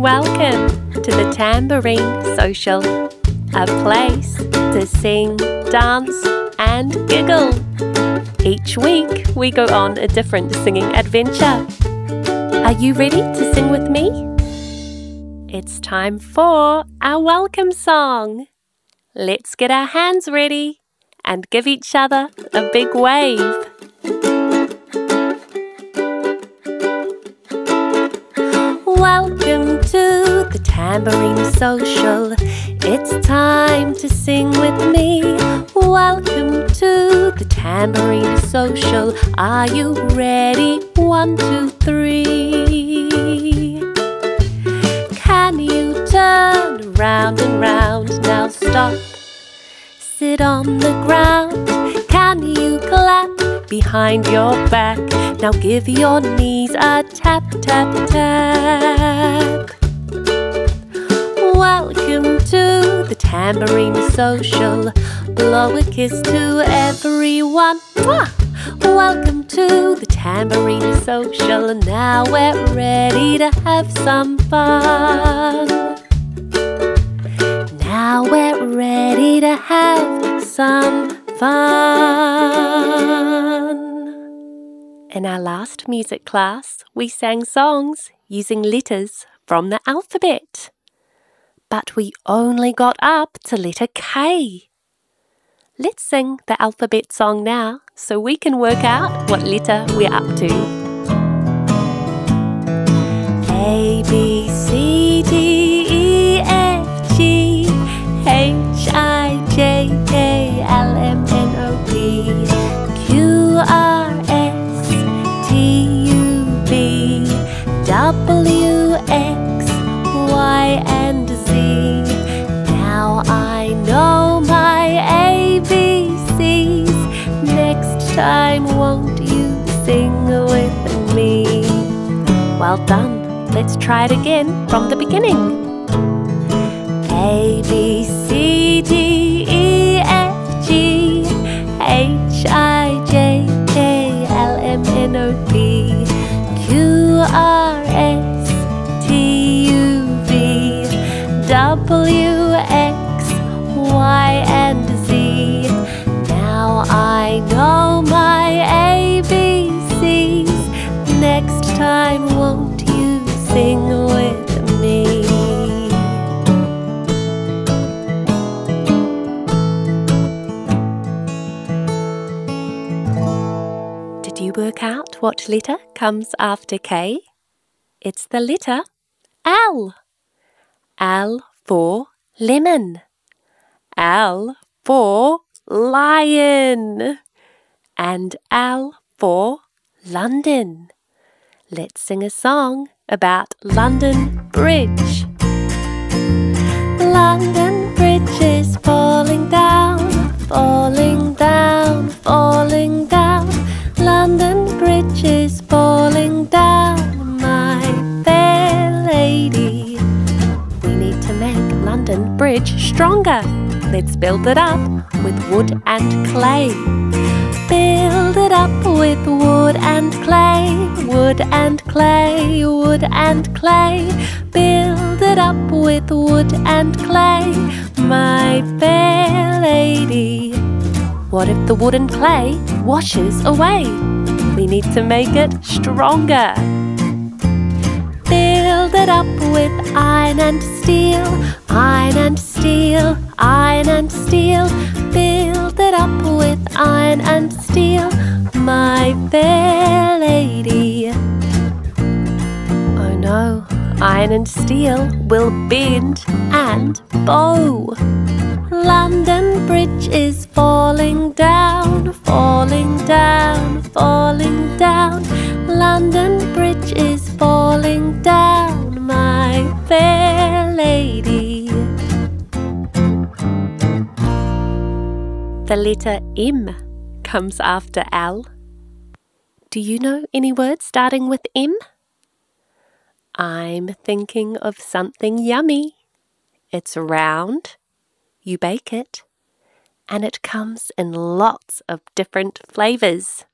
welcome to the Tambourine Social, a place to sing, dance, and giggle. Each week we go on a different singing adventure. Are you ready to sing with me? It's time for our welcome song. Let's get our hands ready and give each other a big wave. Tambourine Social. It's time to sing with me. Welcome to the Tambourine Social. Are you ready? One, two, three. Can you turn round and round? Now stop. Sit on the ground. Can you clap behind your back? Now give your knees a tap, tap, tap. Welcome to the Tambourine Social. Blow a kiss to everyone. Mwah! Welcome to the Tambourine Social. Now we're ready to have some fun. Now we're ready to have some fun. In our last music class, we sang songs using letters from the alphabet. But we only got up to letter K. Let's sing the alphabet song now so we can work out what letter we're up to. A, B, won't you sing with me? Well done. Let's try it again from the beginning. A B C D E F G H I J K L M N O P Q R work out what letter comes after K? It's the letter L. L for lemon. L for lion. And L for London. Let's sing a song about London Bridge. London Bridge is falling down, falling down, falling down. Is falling down, my fair lady. We need to make London Bridge stronger. Let's build it up with wood and clay. Build it up with wood and clay, wood and clay, wood and clay. Build it up with wood and clay, my fair lady. What if the wood and clay washes away? Need to make it stronger. Build it up with iron and steel, iron and steel, iron and steel. Build it up with iron and steel, my fair lady. Oh no, iron and steel will bend and bow. London Bridge is falling down, falling The letter M comes after L. Do you know any words starting with M? I'm thinking of something yummy. It's round, you bake it, and it comes in lots of different flavours.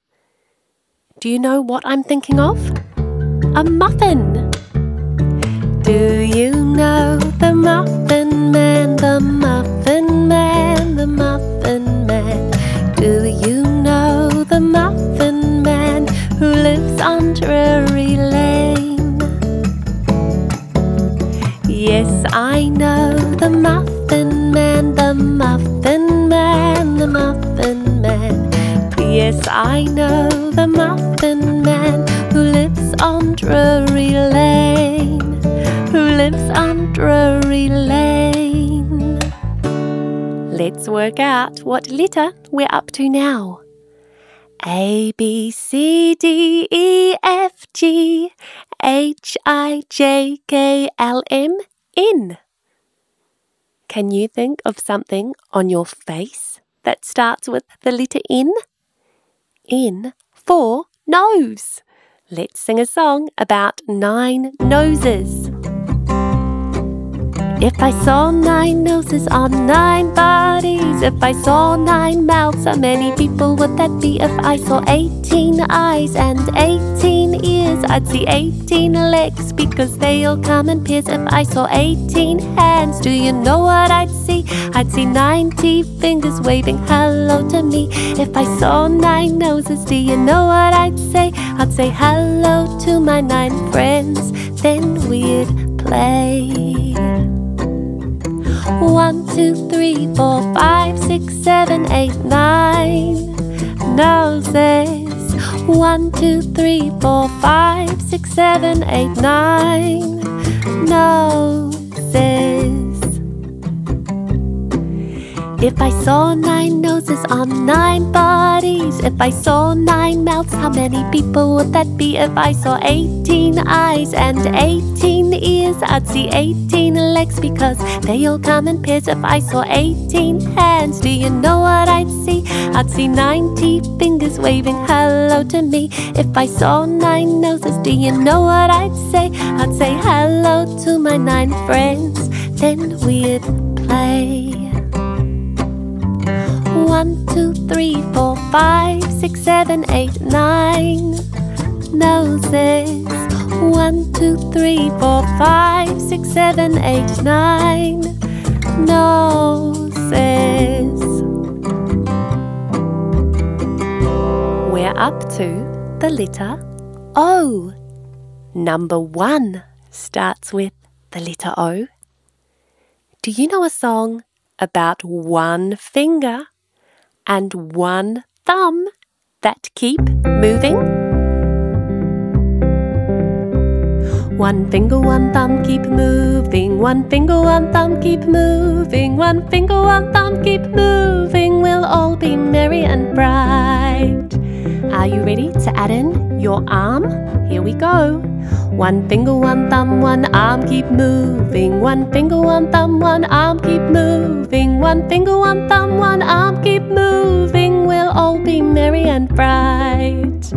Do you know what I'm thinking of? A muffin. Do you know the Muffin Man, the Muffin I know the Muffin Man who lives on Drury Lane, who lives on Drury Lane. Let's work out what letter we're up to now. A B C D E F G H I J K L M N. Can you think of something on your face that starts with the letter N? N for nose. Let's sing a song about nine noses. If I saw nine noses on nine bodies, if I saw nine mouths, how many people would that be? If I saw 18 eyes and 18 ears, I'd see 18 legs because they all come in pairs. If I saw 18 hands, do you know what I'd see? I'd see 90 fingers waving hello to me. If I saw nine noses, do you know what I'd say? I'd say hello to my nine friends, then we'd play. One, two, three, four, five, six, seven, eight, nine noses. One, two, three, four, five, six, seven, eight, nine noses. If I saw nine noses on nine bodies, if I saw nine mouths, how many people would that be? If I saw 18 eyes and 18 ears, I'd see 18 legs because they all come in pairs. If I saw 18 hands, do you know what I'd see? I'd see 90 fingers waving hello to me. If I saw nine noses, do you know what I'd say? I'd say hello to my nine friends, then we'd play. One, two, three, four, five, six, seven, eight, nine noses. One, two, three, four, five, six, seven, eight, nine noses. We're up to the letter O. Number one starts with the letter O. Do you know a song about one finger and one thumb that keep moving? One finger, one thumb, keep moving. One finger, one thumb, keep moving. One finger, one thumb, keep moving. We'll all be merry and bright. Are you ready to add in your arm? Here we go. One finger, one thumb, one arm, keep moving. One finger, one thumb, one arm, keep moving. One finger, one thumb, one arm, keep moving. We'll all be merry and bright.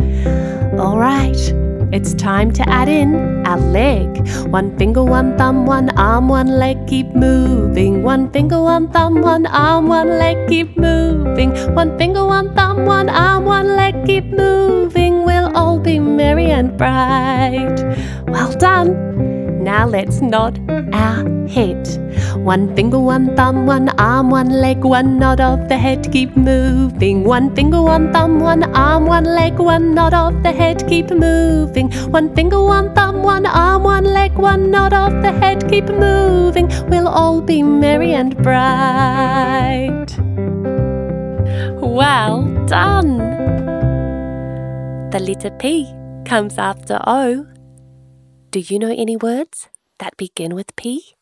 All right. It's time to add in a leg. One finger, one thumb, one arm, one leg, keep moving. One finger, one thumb, one arm, one leg, keep moving. One finger, one thumb, one arm, one leg, keep moving. We'll all be merry and bright. Well done. Now let's nod our head. One finger, one thumb, one arm, one leg, one nod of the head, keep moving. One finger, one thumb, one arm, one leg, one nod of the head, keep moving. One finger, one thumb, one arm, one leg, one nod of the head, keep moving. We'll all be merry and bright. Well done. The letter P comes after O. Do you know any words that begin with P?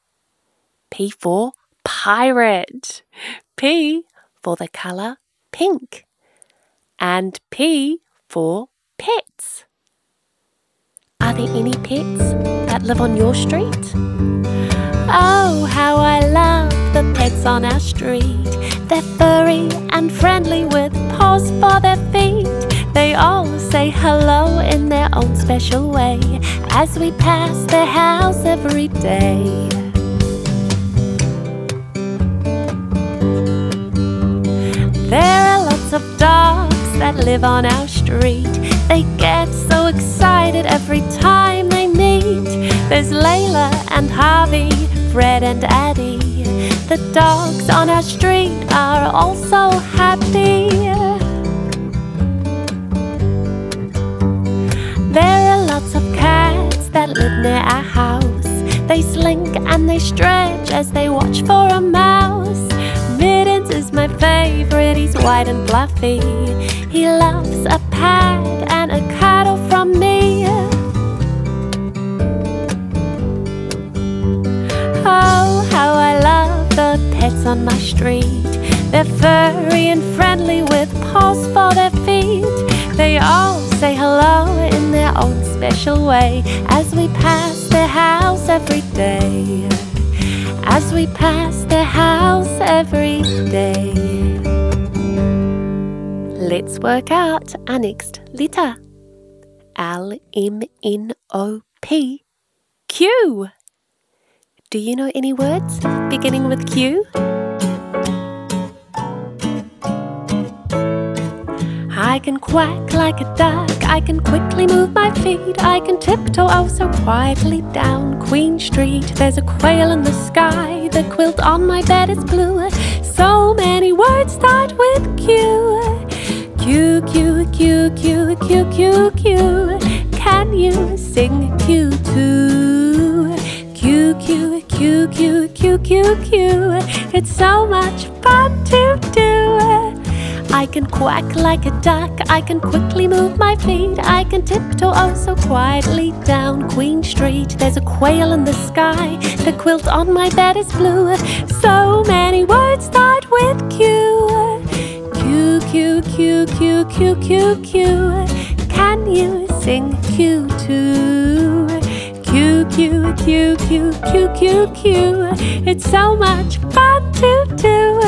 P for pirate. P for the colour pink. And P for pets. Are there any pets that live on your street? Oh, how I love the pets on our street. They're furry and friendly with paws for their feet. They all say hello in their own special way as we pass their house every day. There are lots of dogs that live on our street. They get so excited every time they meet. There's Layla and Harvey, Fred and Addie. The dogs on our street are also happy. There are lots of cats that live near our house. They slink and they stretch as they watch for a mouse. He's white and fluffy. He loves a pad and a cuddle from me. Oh, how I love the pets on my street. They're furry and friendly with paws for their feet. They all say hello in their own special way as we pass their house every day. As we pass their house every day. Let's work out our next letter. L M N O P Q. Do you know any words beginning with Q? I can quack like a duck, I can quickly move my feet, I can tiptoe oh so quietly down Queen Street. There's a quail in the sky, the quilt on my bed is blue. So many words start with Q. Q, Q, Q, Q, Q, Q, Q. Can you sing Q too? Q, Q, Q, Q, Q, Q, Q. It's so much fun to do. I can quack like a duck, I can quickly move my feet, I can tiptoe oh so quietly down Queen Street. There's a quail in the sky, the quilt on my bed is blue. So many words start with Q. Q, Q, Q, Q, Q, Q. Can you sing Q too? Q, Q, Q, Q, Q, Q, Q. It's so much fun to do.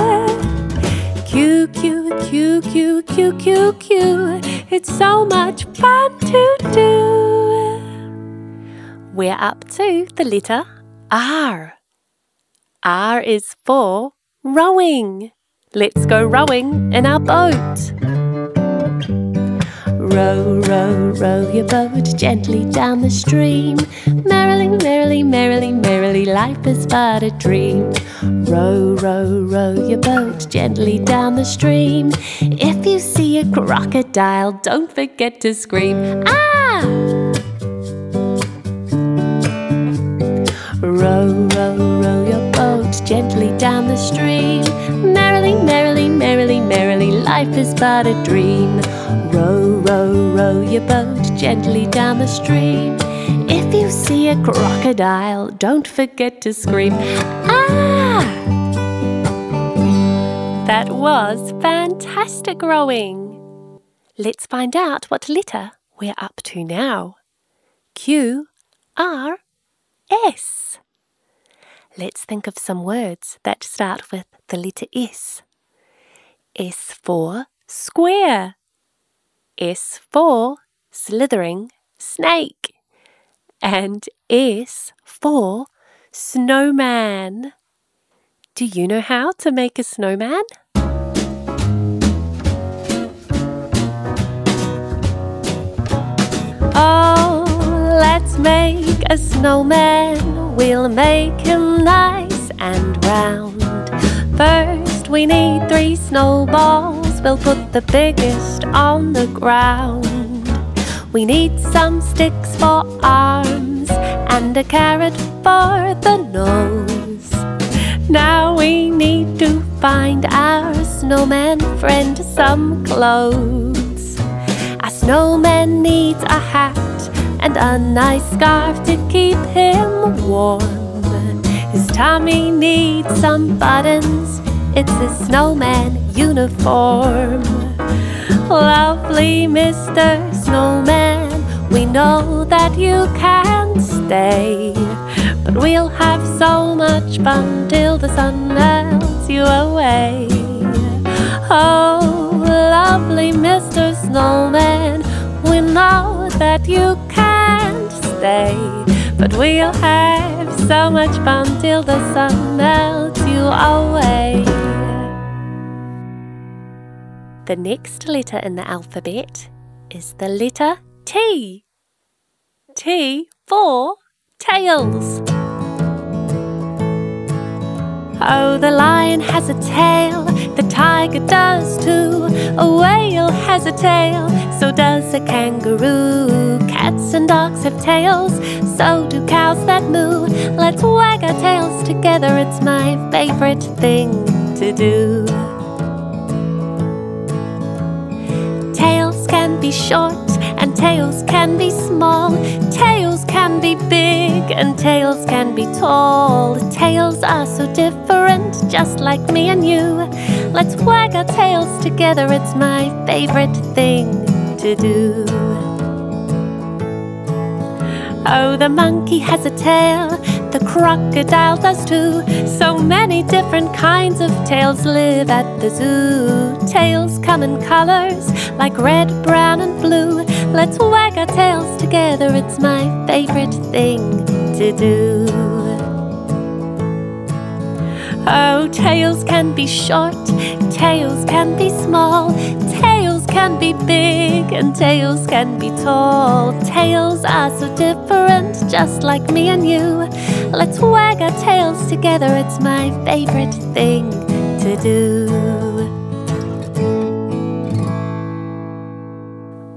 Q, Q, Q, Q, Q, Q, Q. It's so much fun to do. We're up to the letter R. R is for rowing. Let's go rowing in our boat. Row, row, row your boat gently down the stream. Merrily, merrily, merrily, merrily, life is but a dream. Row, row, row your boat gently down the stream. If you see a crocodile, don't forget to scream. Ah! Row, row, row your gently down the stream. Merrily, merrily, merrily, merrily, life is but a dream. Row, row, row your boat gently down the stream. If you see a crocodile, don't forget to scream. Ah! That was fantastic rowing. Let's find out what letter we're up to now. Q R S. Let's think of some words that start with the letter S. S for square. S for slithering snake. And S for snowman. Do you know how to make a snowman? Oh, let's make a snowman. We'll make him nice and round. First, we need three snowballs we'll put the biggest on the ground. We need some sticks for arms and a carrot for the nose. Now we need to find our snowman friend some clothes. Our snowman needs a hat and a nice scarf to keep him warm. His tummy needs some buttons it's a snowman uniform. Lovely Mr. Snowman, we know that you can stay. But we'll have so much fun till the sun melts you away. Oh, lovely Mr. Snowman, we know that you can't. But we'll have so much fun till the sun melts you away. The next letter in the alphabet is the letter T. T for tails. Oh, the lion has a tail, the tiger does too. A whale has a tail, so does a kangaroo. Cats and dogs have tails, so do cows that moo. Let's wag our tails together, it's my favorite thing to do. Tails can be short and tails can be small. Tails can be big and tails can be tall. Tails are so different, just like me and you. Let's wag our tails together, it's my favorite thing to do. Oh, the monkey has a tail, the crocodile does too. So many different kinds of tails live at the zoo. Tails come in colors like red, brown, and blue. Let's wag our tails together, it's my favorite thing to do. Oh, tails can be short, tails can be small, tails can be big, and tails can be tall. Tails are so different, just like me and you. Let's wag our tails together, it's my favorite thing to do.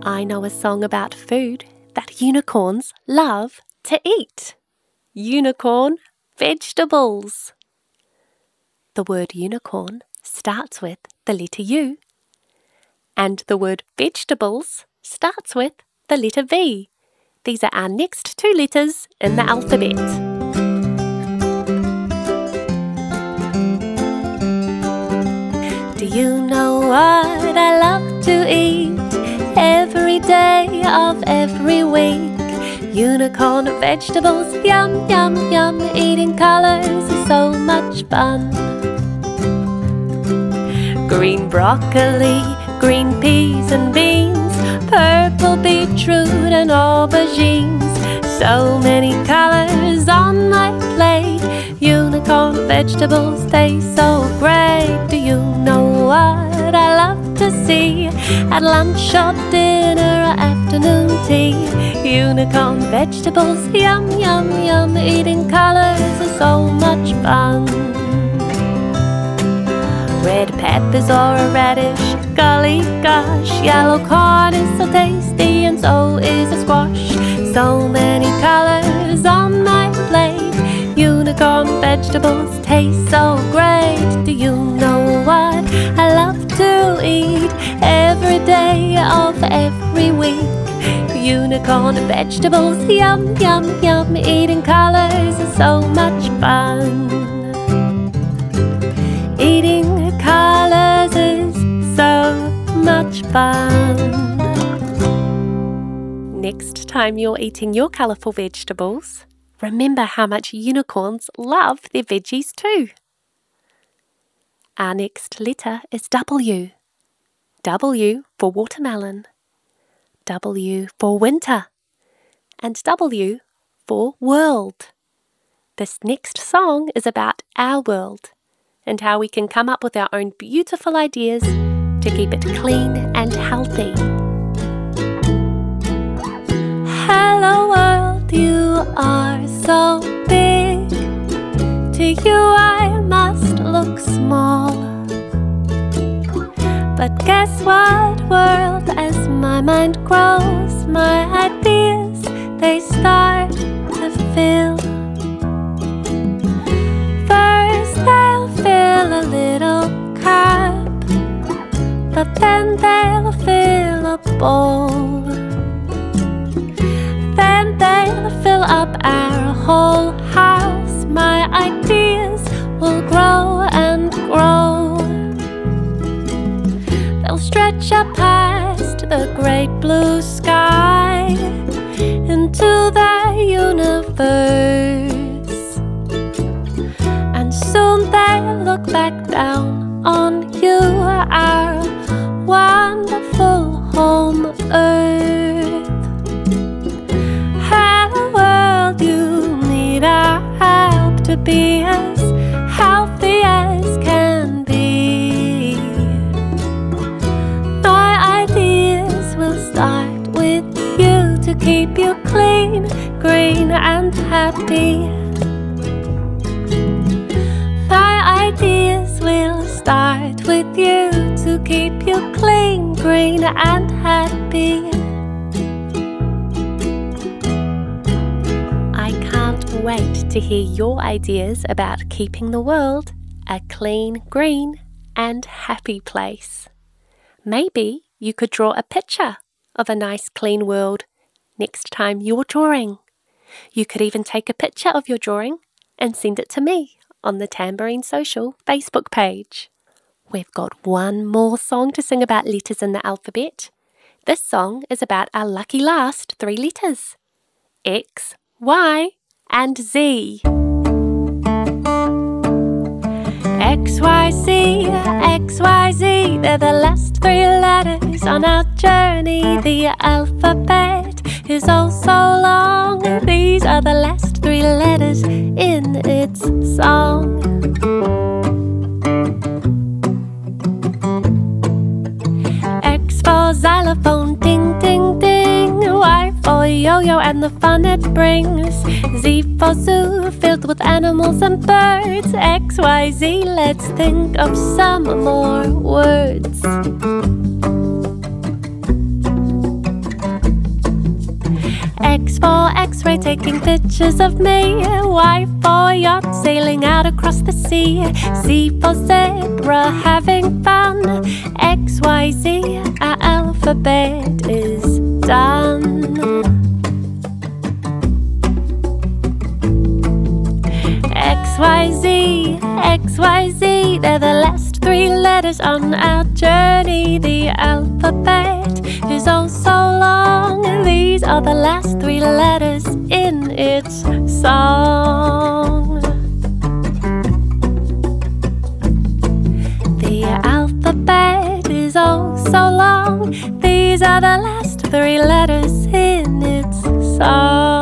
I know a song about food that unicorns love to eat. Unicorn vegetables. The word unicorn starts with the letter U, and the word vegetables starts with the letter V. These are our next two letters in the alphabet. Do you know what I love to eat every day of every week? Unicorn vegetables, yum, yum, yum. Eating colors is so much fun. Green broccoli, green peas and beans, purple beetroot and aubergines. So many colors on my plate. Unicorn vegetables taste so great. Do you know what I love to see at lunch or dinner or afternoon tea? Unicorn vegetables, yum, yum, yum. Eating colors is so much fun. Red peppers or a radish, golly gosh, yellow corn is so tasty and so is a squash. So many colors on my plate. Unicorn vegetables taste so great. Do you know what I love to eat every day of every week? Unicorn vegetables, yum, yum, yum. Eating colors is so much fun. Eating much fun. Next time you're eating your colourful vegetables, remember how much unicorns love their veggies too. Our next letter is W. W for watermelon, W for winter, and W for world. This next song is about our world and how we can come up with our own beautiful ideas to keep it clean and healthy. Hello, world, you are so big. To you, I must look small. But guess what, world, as my mind grows, my ideas they start to fill. But then they'll fill a bowl. Then they'll fill up our whole house. My ideas will grow and grow. They'll stretch up past the great blue sky into the universe. And soon they'll look back down on you, home earth. Hello, world, you need our help to be as healthy as can be. My ideas will start with you to keep you clean, green, and happy. To hear your ideas about keeping the world a clean, green, and happy place. Maybe you could draw a picture of a nice, clean world next time you're drawing. You could even take a picture of your drawing and send it to me on the Tambourine Social Facebook page. We've got one more song to sing about letters in the alphabet. This song is about our lucky last three letters X, Y, and Z. X, Y, Z, X, Y, Z. They're the last three letters on our journey. The alphabet is all so long. These are the last three letters in its song. X for xylophone. Y for yo yo and the fun it brings. Z for zoo, filled with animals and birds. X, Y, Z, let's think of some more words. X for X-ray taking pictures of me. Y for yacht sailing out across the sea. Z for zebra having fun. X, Y, Z, our alphabet is done. X, Y, Z, X, Y, Z, they're the last three letters on our journey. The alphabet is oh so long. These are the last three letters in its song. The alphabet is oh so long. These are the last three letters in its song.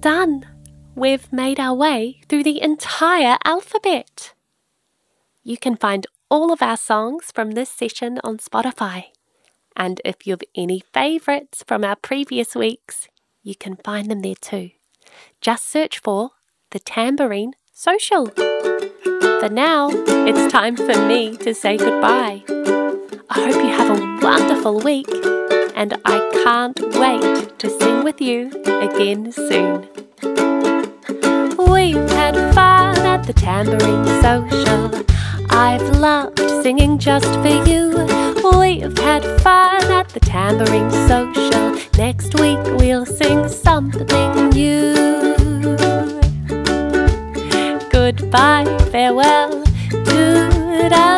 Done! We've made our way through the entire alphabet. You can find all of our songs from this session on Spotify. And if you have any favourites from our previous weeks, you can find them there too. Just search for the Tambourine Social. For now, it's time for me to say goodbye. I hope you have a wonderful week, and I can't wait to sing with you again soon. We've had fun at the Tambourine Social. I've loved singing just for you. We've had fun at the Tambourine Social. Next week we'll sing something new. Goodbye, farewell, toodaloo.